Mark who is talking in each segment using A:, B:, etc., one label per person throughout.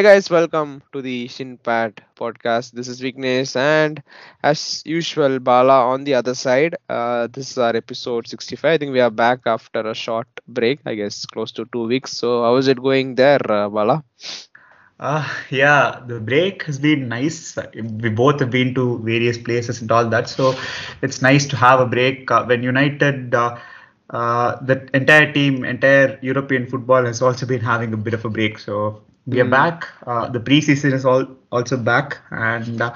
A: Hey guys, welcome to the Shinpad podcast. This is Vignesh, and as usual, Bala on the other side. Uh, this is our episode 65. I think we are back after a short break, I guess close to two weeks. So, how is it going there, uh, Bala?
B: Uh, yeah, the break has been nice. We both have been to various places and all that, so it's nice to have a break. Uh, when United, uh, uh, the entire team, entire European football has also been having a bit of a break. So we are
A: Mm,
B: back. Uh, the preseason is all also back, and uh,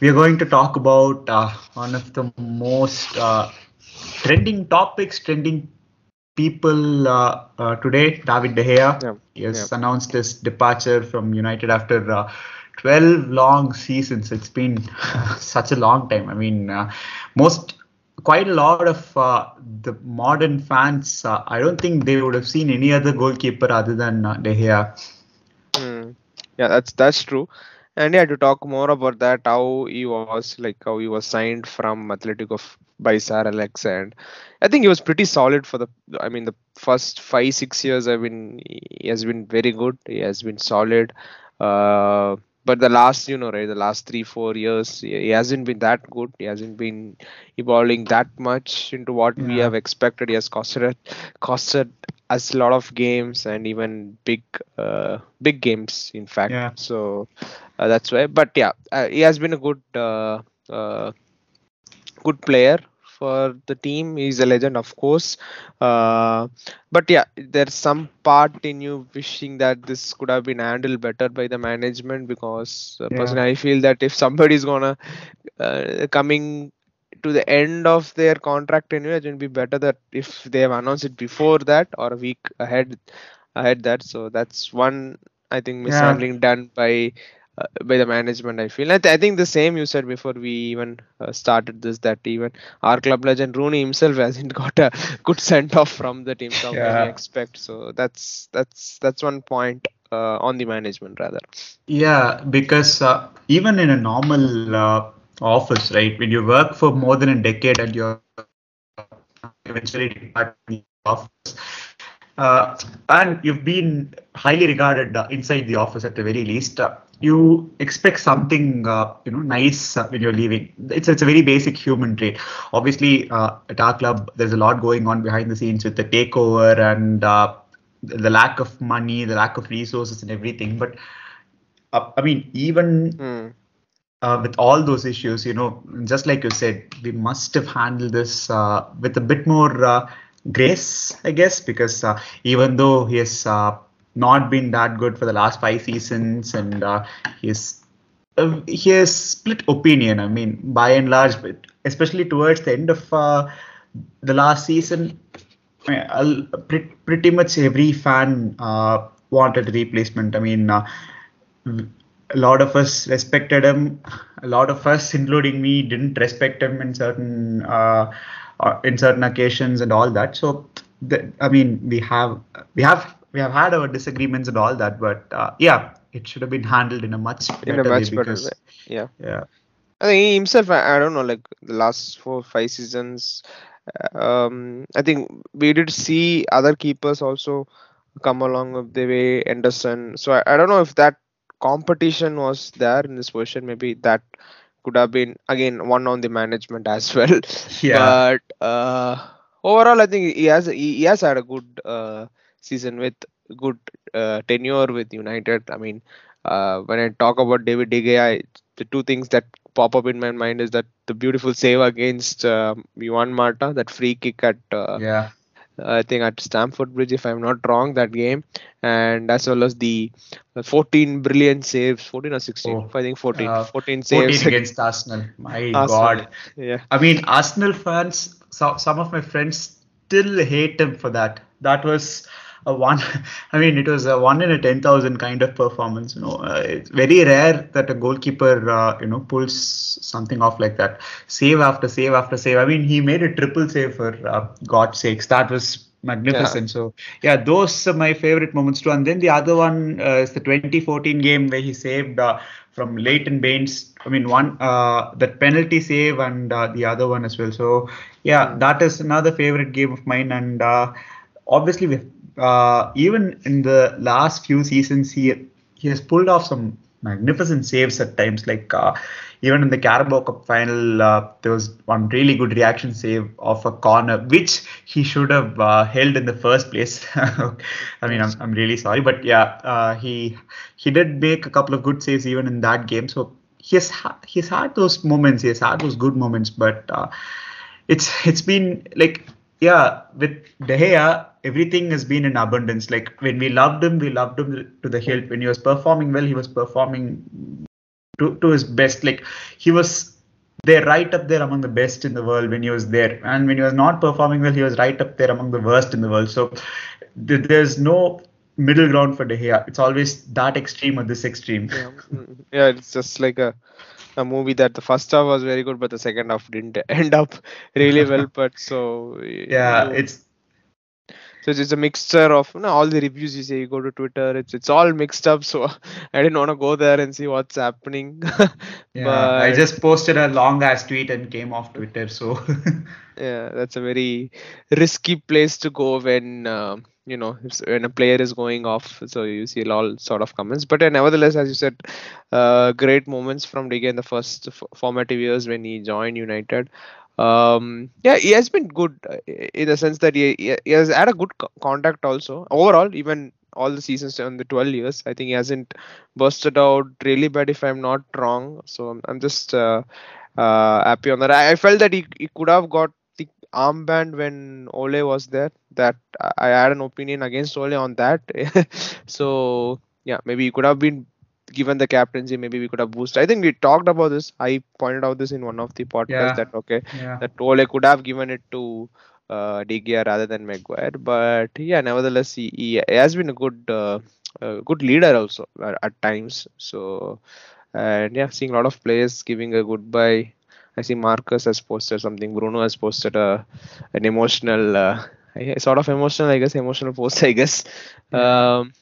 B: we are going to talk about uh, one of the most uh, trending topics, trending people uh, uh, today. David De Gea
A: yeah,
B: he
A: yeah,
B: has announced his departure from United after uh, 12 long seasons. It's been such a long time. I mean, uh, most quite a lot of uh, the modern fans. Uh, I don't think they would have seen any other goalkeeper other than uh, De Gea.
A: Mm. yeah. That's that's true. And yeah, to talk more about that, how he was like how he was signed from Atletico f- by Sir Alex, and I think he was pretty solid for the. I mean, the first five six years, I mean, he has been very good. He has been solid. Uh, but the last, you know, right, the last three four years, he, he hasn't been that good. He hasn't been evolving that much into what we have expected. He has costed costed us a lot of games and even big uh, big games, in fact.
B: yeah,
A: So uh, that's why. But yeah, uh, he has been a good uh, uh, good player for the team. He's a legend, of course. Uh, but yeah, there's some part in you wishing that this could have been handled better by the management because uh,
B: yeah,
A: personally, I feel that if somebody's gonna uh, coming to the end of their contract anyway, it would be better that if they have announced it before that or a week ahead ahead that. So that's one I think
B: yeah.
A: mishandling done by uh, by the management. I feel. I, th- I think the same you said before we even uh, started this that even our club legend Rooney himself hasn't got a good send off from the team. So how can you
B: Yeah,
A: expect? So that's that's that's one point uh, on the management rather.
B: yeah, because uh, even in a normal uh, office, right, when you work for more than a decade and you're eventually depart from the office, uh, and you've been highly regarded uh, inside the office at the very least. Uh, you expect something, uh, you know, nice uh, when you're leaving. It's it's a very basic human trait. Obviously, uh, at our club, there's a lot going on behind the scenes with the takeover and the lack of money, the lack of resources, and everything. But I mean, even
A: Hmm.
B: Uh, with all those issues, you know, just like you said, we must have handled this uh, with a bit more uh, grace, I guess, because uh, even though he has uh, not been that good for the last five seasons and uh, he has uh, he has split opinion. I mean, by and large, but especially towards the end of the last season, I mean, pretty much every fan wanted replacement. I mean, a lot of us respected him. A lot of us, including me, didn't respect him in certain uh, uh, in certain occasions and all that. So, the, I mean, we have we have we have had our disagreements and all that, but uh, yeah, it should have been handled in a much better
A: In a
B: better way
A: much better way. Yeah.
B: yeah,
A: I think he himself, I, I don't know, like the last four, five seasons, um, I think we did see other keepers also come along of the way Henderson. So I, I don't know if that competition was there in this version. Maybe that could have been again one on the management as well.
B: yeah,
A: But uh, overall, I think he has he, has had a good uh, season with good uh, tenure with United. I mean, uh, when I talk about David De Gea, the two things that pop up in my mind is that the beautiful save against uh, Juan Mata, that free kick at uh,
B: yeah.
A: I think at Stamford Bridge, if I'm not wrong, that game, and as well as the uh, 14 brilliant saves, 14 or 16,
B: Oh,
A: I think 14,
B: uh,
A: 14
B: 14
A: saves
B: against Arsenal. My
A: Arsenal.
B: God.
A: Yeah.
B: I mean, Arsenal fans, so, some of my friends still hate him for that. That was a one, I mean, it was a one in a 10,000 kind of performance. You know, uh, it's very rare that a goalkeeper, uh, you know, pulls something off like that. Save after save after save. I mean, he made a triple save for uh, God's sakes. That was
A: Yeah.
B: magnificent. So, yeah, those are my favorite moments too. And then the other one uh, is the 2014 game where he saved uh, from Leighton Baines. I mean, one uh, that penalty save and uh, the other one as well. So yeah,
A: Mm.
B: that is another favorite game of mine. And uh, obviously, with uh, even in the last few seasons, he he has pulled off some magnificent saves at times. Like uh, even in the Carabao Cup final, uh, there was one really good reaction save of a corner, which he should have uh, held in the first place. I mean, I'm, I'm really sorry, but yeah, uh, he he did make a couple of good saves even in that game. So he has he's had those moments. He has had those good moments, but uh, it's it's been like yeah, with De Gea, everything has been in abundance. Like when we loved him, we loved him to the hilt. When he was performing well, he was performing to, to his best. Like he was there right up there among the best in the world when he was there. And when he was not performing well, he was right up there among the worst in the world. So th- there's no middle ground for De Gea. It's always that extreme or this extreme.
A: Yeah, mm, yeah it's just like a a movie that the first half was very good, but the second half didn't end up really well. But so
B: yeah, you, it's
A: so it's a mixture of you know, all the reviews you say. You go to Twitter, it's it's all mixed up. So I didn't want to go there and see what's happening.
B: yeah, but, I just posted a long ass tweet and came off Twitter. So
A: yeah, that's a very risky place to go when. Uh, you know when a player is going off so you see all sort of comments but uh, nevertheless as you said uh, great moments from De Gea in the first f- formative years when he joined United um, yeah he has been good uh, in the sense that he, he has had a good contact also overall even all the seasons in the 12 years i think he hasn't busted out really bad if i'm not wrong so i'm, I'm just uh, uh, happy on that I, I felt that he, he could have got the armband when Ole was there. That I had an opinion against Ole on that. so yeah, maybe he could have been given the captaincy. Maybe we could have boosted. I think we talked about this. I pointed out this in one of the podcasts yeah. that okay, yeah. that Ole could have given it to uh, De Gea rather than Maguire. But yeah, nevertheless, he, he has been a good uh, a good leader also at, at times. So and yeah, seeing a lot of players giving a goodbye I see Marcus has posted something. Bruno has posted a an emotional, uh, sort of emotional, I guess, emotional post, I guess. Um,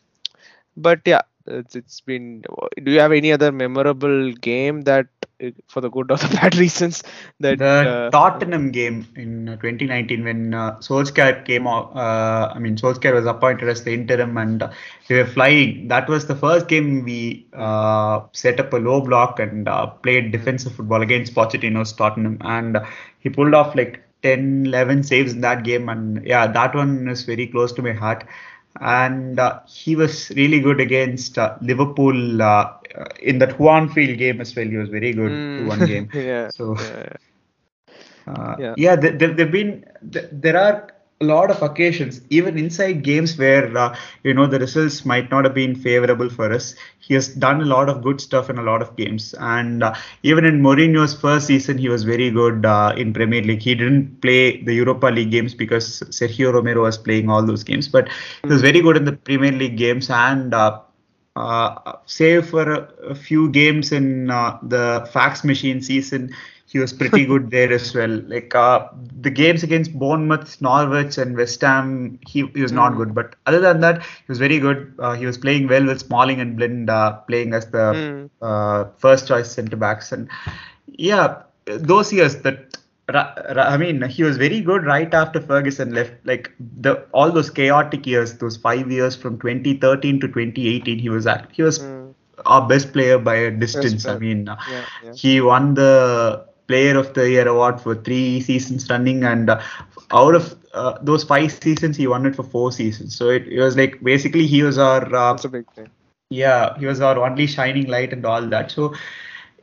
A: but yeah, it's, it's been. Do you have any other memorable game that, uh, for the good or the bad reasons, that
B: the uh, Tottenham game in 2019 when uh, Solskjaer came out? Uh, I mean, Solskjaer was appointed as the interim, and uh, they were flying. That was the first game we uh, set up a low block and uh, played hmm. defensive football against Pochettino's Tottenham, and he pulled off like 10, 11 saves in that game, and yeah, that one is very close to my heart and uh, he was really good against uh, Liverpool uh, in that Anfield game as well. He was very good mm. one game.
A: yeah.
B: So yeah, uh, yeah. yeah there, have been there are a lot of occasions, even inside games where uh, you know the results might not have been favorable for us. He has done a lot of good stuff in a lot of games, and uh, even in Mourinho's first season, he was very good uh, in Premier League. He didn't play the Europa League games because Sergio Romero was playing all those games, but he was very good in the Premier League games and. Uh, uh, save for a, a, few games in uh, the fax machine season, he was pretty good there as well. Like uh, the games against Bournemouth, Norwich, and West Ham, he, he was not mm. good. But other than that, he was very good. Uh, he was playing well with Smalling and Blind uh, playing as the mm. first choice centre backs. And yeah, those years that I mean, he was very good right after Ferguson left. Like the all those chaotic years, those five years from 2013 to 2018, he was at he was mm. our best player by a distance. I mean,
A: yeah, yeah.
B: he won the player of the year award for three seasons running and uh, out of uh, those five seasons he won it for four seasons. So it, it was like basically he was our
A: uh, that's a big thing.
B: yeah he was our only shining light and all that. So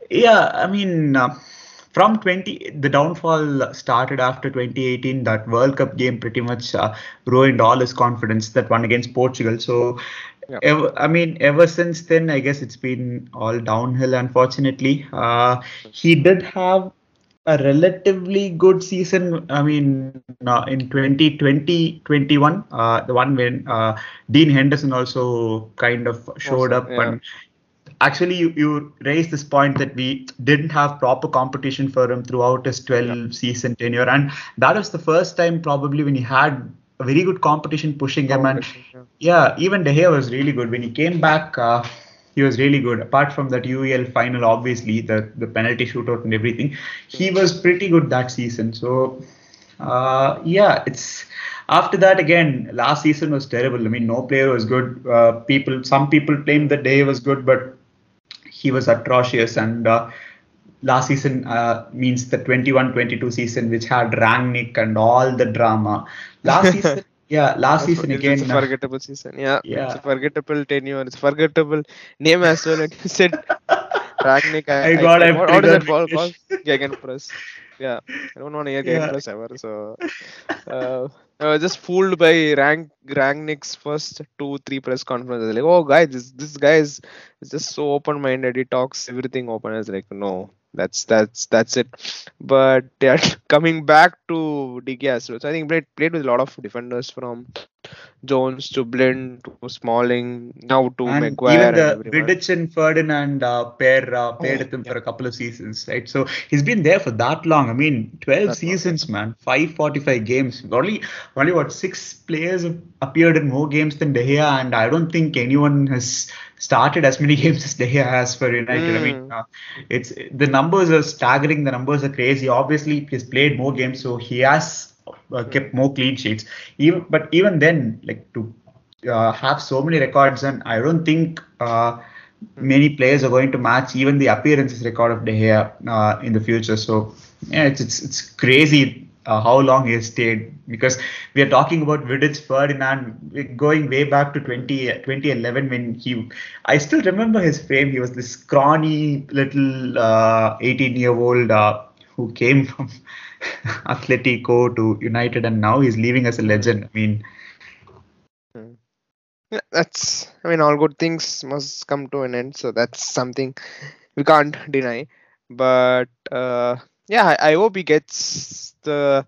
B: yeah i mean uh, from 20 the downfall started after 2018 that world cup game pretty much uh, ruined all his confidence that one against portugal. So yeah. Ever, I mean, ever since then, I guess it's been all downhill. Unfortunately, uh, he did have a relatively good season. I mean, uh, in 2020, 21, uh, the one when uh, Dean Henderson also kind of showed up yeah. and actually you, you raised this point that we didn't have proper competition for him throughout his 12 yeah. season tenure and that was the first time probably when he had very good competition pushing him. And yeah. even De Gea was really good when he came back. Uh, he was really good. Apart from that UEL final, obviously the the penalty shootout and everything, he was pretty good that season. So uh, yeah, it's after that, again, last season was terrible. I mean, no player was good. Uh, people, some people claimed that Day was good, but he was atrocious. And uh, last season uh, means the 21-22 season, which had Rangnick and all the drama. Last season. Yeah, last season
A: it's,
B: again.
A: It's a forgettable season. Yeah,
B: Yeah.
A: It's a forgettable tenure. It's forgettable name as well. And you said Ragnick. I,
B: I got
A: I, what, what is that ball called? Gegenpress. Yeah, I don't want to hear
B: Yeah.
A: Gegenpress ever. So, uh, I was just fooled by Rank Rangnick's first two, three press conferences. Like, oh, guys, this this guy is, is just so open-minded. He talks everything open. I was like, no, that's that's that's it. But yeah, coming back to De Gea, so I think played played with a lot of defenders from Jones to Blind to Smalling, now to
B: and
A: Maguire.
B: even the. Vidic and Ferdinand uh, pair uh, paired
A: Oh,
B: him for a couple of seasons, right? So he's been there for that long. I mean, 12
A: That long,
B: seasons, man, 545 games. Only, only what six players have appeared in more games than De Gea, and I don't think anyone has started as many games as De Gea has for United. I mean,
A: Mm.
B: uh, it's the numbers are staggering. The numbers are crazy. Obviously, he's played more games, so he has uh, kept more clean sheets. Even, but even then, like to uh, have so many records, and I don't think uh, many players are going to match even the appearances record of De Gea uh, in the future. So yeah, it's it's, it's crazy. Uh, how long he has stayed because we are talking about Vidic Ferdinand going way back to 20, 2011 when he I still remember his frame he was this scrawny little 18 year old uh, who came from Atletico to United and now he's leaving as a legend I mean
A: that's I mean all good things must come to an end, so that's something we can't deny. But uh, yeah, I, I hope he gets the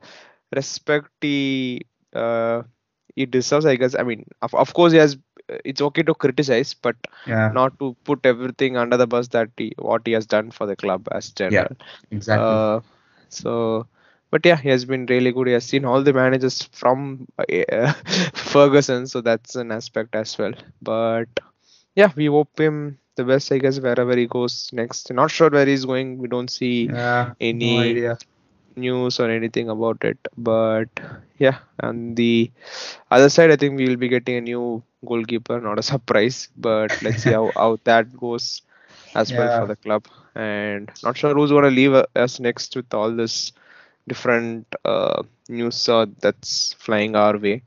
A: respect he uh, he deserves. I guess. I mean, of, of course, he has. It's okay to criticize, but
B: yeah
A: not to put everything under the bus that he, what he has done for the club as general.
B: Yeah, exactly
A: Uh, so, but yeah, he has been really good. He has seen all the managers from uh, Ferguson, so that's an aspect as well. But yeah, we hope him the best, I guess, wherever he goes next. Not sure where he's going. We don't see
B: yeah
A: any
B: no idea
A: news or anything about it. But yeah, on the other side, I think we will be getting a new goalkeeper. Not a surprise, but let's see how, how that goes as well for the club. And not sure who's going to leave us next with all this different uh, news uh, that's flying our way.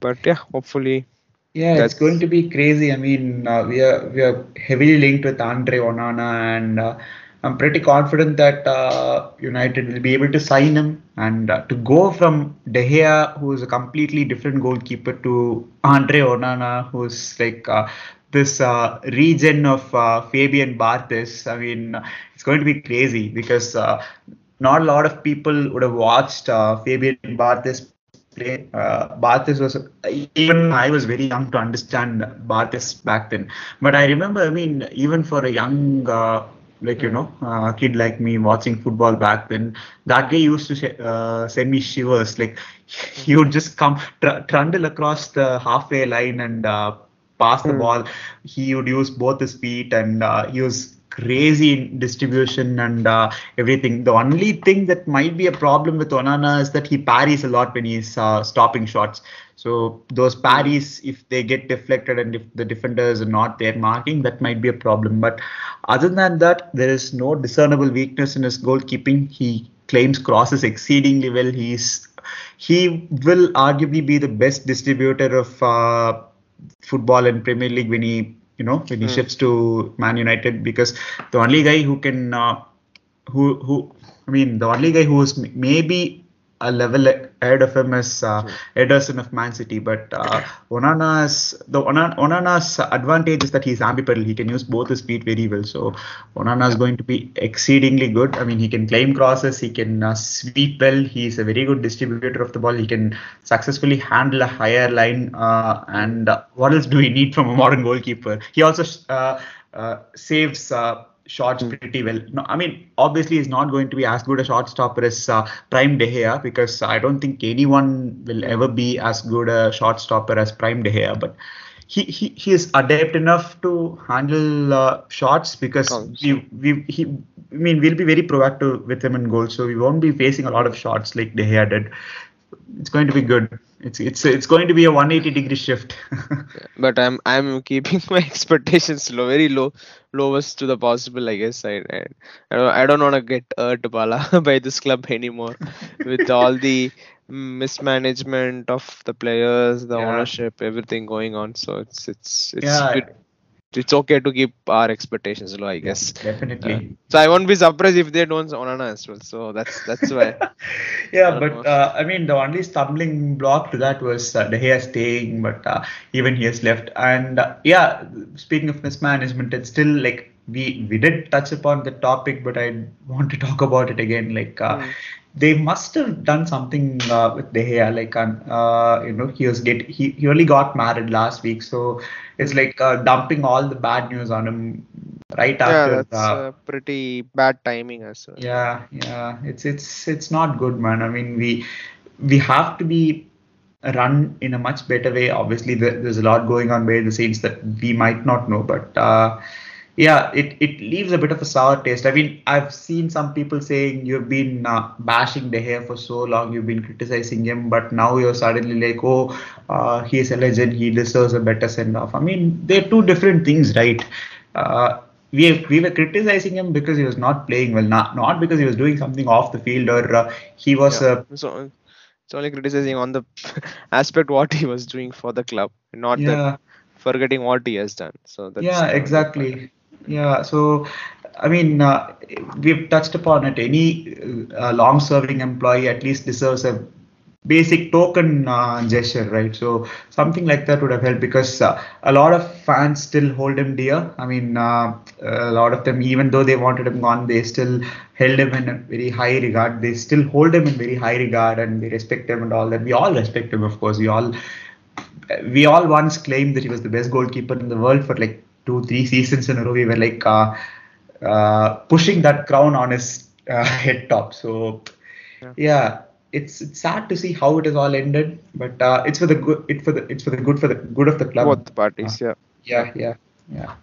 A: But yeah, hopefully,
B: Yeah, it's
A: That's-
B: going to be crazy. I mean, uh, we are we are heavily linked with Andre Onana, and uh, I'm pretty confident that uh, United will be able to sign him. And uh, to go from De Gea, who is a completely different goalkeeper, to Andre Onana, who's like uh, this uh, region of uh, Fabian Barthez. I mean, it's going to be crazy because uh, not a lot of people would have watched Fabian Barthez play. Uh, Barthez was even I was very young to understand Barthez back then. But I remember, I mean, even for a young, like you know, a kid like me watching football back then, that guy used to uh, send me shivers. Like he would just come tr- trundle across the halfway line and uh, pass the
A: Hmm.
B: ball. He would use both his feet and uh, he was crazy distribution and uh, everything. The only thing that might be a problem with Onana is that he parries a lot when he's uh, stopping shots. So those parries, if they get deflected and if the defenders are not there marking, that might be a problem. But other than that, there is no discernible weakness in his goalkeeping. He claims crosses exceedingly well. He's he will arguably be the best distributor of uh, football in Premier League when he you know when he
A: Hmm.
B: shifts to Man United because the only guy who can uh, who who I mean the only guy who is maybe a level ahead of him is uh, Ederson of Man City but uh, Onana's the Onan- Onana's advantage is that he's ambidextrous he can use both his feet very well. So Onana is going to be exceedingly good. I mean he can claim crosses. He can uh, sweep well. He's a very good distributor of the ball. He can successfully handle a higher line uh, and uh, what else do we need from a modern goalkeeper? He also uh, uh, saves uh, shots pretty well. No, I mean, obviously, he's not going to be as good a shot stopper as uh, Prime De Gea because I don't think anyone will ever be as good a shot stopper as Prime De Gea. But he, he, he is adept enough to handle uh, shots because we, we he I mean we'll be very proactive with him in goal, so we won't be facing a lot of shots like De Gea did. It's going to be good. It's it's it's going to be a 180 degree shift.
A: but I'm I'm keeping my expectations low, very low, lowest to the possible. I guess I I, I don't, I don't want to get hurt Bala by this club anymore, with all the mismanagement of the players, the
B: Yeah.
A: ownership, everything going on. So it's it's it's
B: Yeah.
A: good. It's okay to keep our expectations low, I guess.
B: Definitely.
A: Uh, so I won't be surprised if they don't Onana as well. So that's that's why.
B: yeah,
A: don't
B: but uh, I mean, the only stumbling block to that was uh, De Gea staying, but uh, even he has left. And uh, yeah, speaking of mismanagement, it's still like we we did touch upon the topic, but I want to talk about it again. Like uh,
A: Mm.
B: They must have done something uh, with De Gea. Like um, uh, you know, he was get he, he only got married last week, so it's like uh, dumping all the bad news on him right
A: yeah,
B: after.
A: that's
B: uh,
A: uh, pretty bad timing as well.
B: yeah, yeah, it's it's it's not good, man. I mean, we we have to be run in a much better way. Obviously, there, there's a lot going on behind the scenes that we might not know, but uh, yeah, it it leaves a bit of a sour taste. I mean, I've seen some people saying you've been uh, bashing De Gea for so long, you've been criticizing him, but now you're suddenly like, oh, uh, he's a legend, he deserves a better send off. I mean, they're two different things, right? Uh, we we were criticizing him because he was not playing well, not not because he was doing something off the field or uh, he was
A: Yeah.
B: uh,
A: So it's only criticizing on the aspect what he was doing for the club, not
B: yeah
A: forgetting what he has done. So that's
B: yeah
A: the
B: exactly yeah so I mean uh, we've touched upon it. Any uh, long-serving employee at least deserves a basic token uh, gesture, right? So something like that would have helped because uh, a lot of fans still hold him dear. I mean, uh, a lot of them, even though they wanted him gone, they still held him in a very high regard. They still hold him in very high regard and they respect him and all that. We all respect him, of course. We all we all once claimed that he was the best goalkeeper in the world for like two, three seasons in a row. We were like uh, uh, pushing that crown on his uh, head top. So
A: Yeah.
B: yeah, it's it's sad to see how it has all ended, but uh, it's for the good. It for the it's for the good for the good of the club.
A: Both parties, yeah.
B: Yeah, yeah, yeah.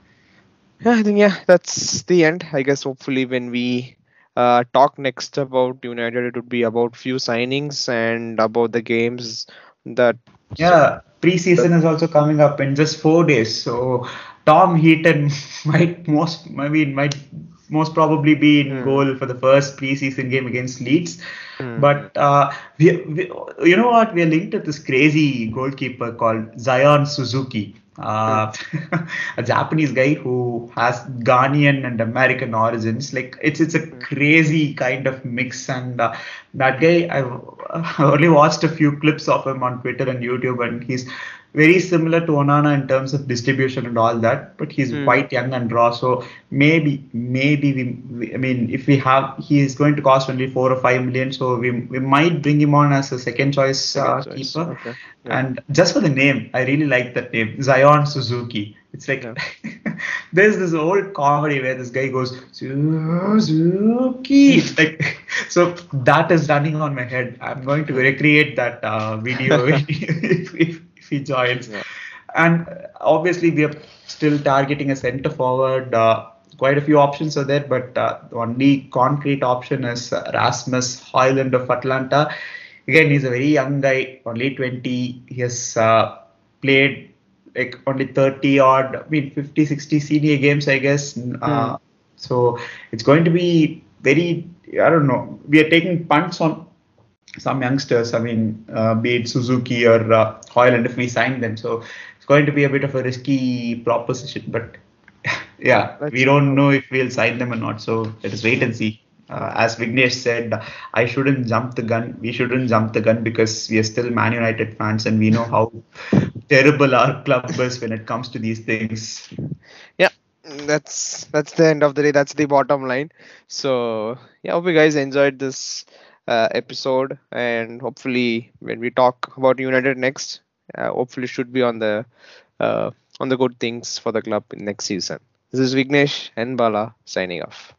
A: Yeah, I think yeah, that's the end. I guess hopefully when we uh, talk next about United, it would be about few signings and about the games that
B: Yeah, preseason is also coming up in just four days. So Tom Heaton might most, I mean, might most probably be in
A: Hmm.
B: goal for the first preseason game against Leeds.
A: Hmm.
B: But uh, we, we, you know what? We're linked to this crazy goalkeeper called Zion Suzuki. Uh, a Japanese guy who has Ghanaian and American origins. Like it's it's a crazy kind of mix, and uh, that guy I've only watched a few clips of him on Twitter and YouTube, and he's very similar to Onana in terms of distribution and all that, but he's
A: Hmm.
B: quite young and raw. So maybe, maybe we, we, I mean, if we have, he is going to cost only four or five million. So we, we might bring him on as a second choice uh,
A: choice,
B: keeper.
A: okay. Yeah.
B: And just for the name, I really like that name, Zion Suzuki. It's like
A: Yeah.
B: there's this old comedy where this guy goes Suzuki. Like so that is running on my head. I'm going to recreate that uh, video if, if, if he joins.
A: Yeah.
B: And obviously, we are still targeting a centre forward. Uh, quite a few options are there, but uh, the only concrete option is uh, Rasmus Højlund of Atalanta. Again, he's a very young guy, only 20. He has uh, played like only 30 odd, I mean 50, 60 senior games, I guess. Uh, so it's going to be very, I don't know. We are taking punts on some youngsters. I mean, uh, be it Suzuki or uh, Højlund if we sign them. So it's going to be a bit of a risky proposition. But yeah, we don't know if we'll sign them or not. So let us wait and see. Uh, as Vignesh said, I shouldn't jump the gun. We shouldn't jump the gun because we are still Man United fans and we know how terrible our club is when it comes to these things.
A: yeah. That's that's the end of the day. That's the bottom line. So yeah hope you guys enjoyed this uh, episode and hopefully when we talk about united next uh, hopefully should be on the uh, on the good things for the club in next season. This is vignesh and bala signing off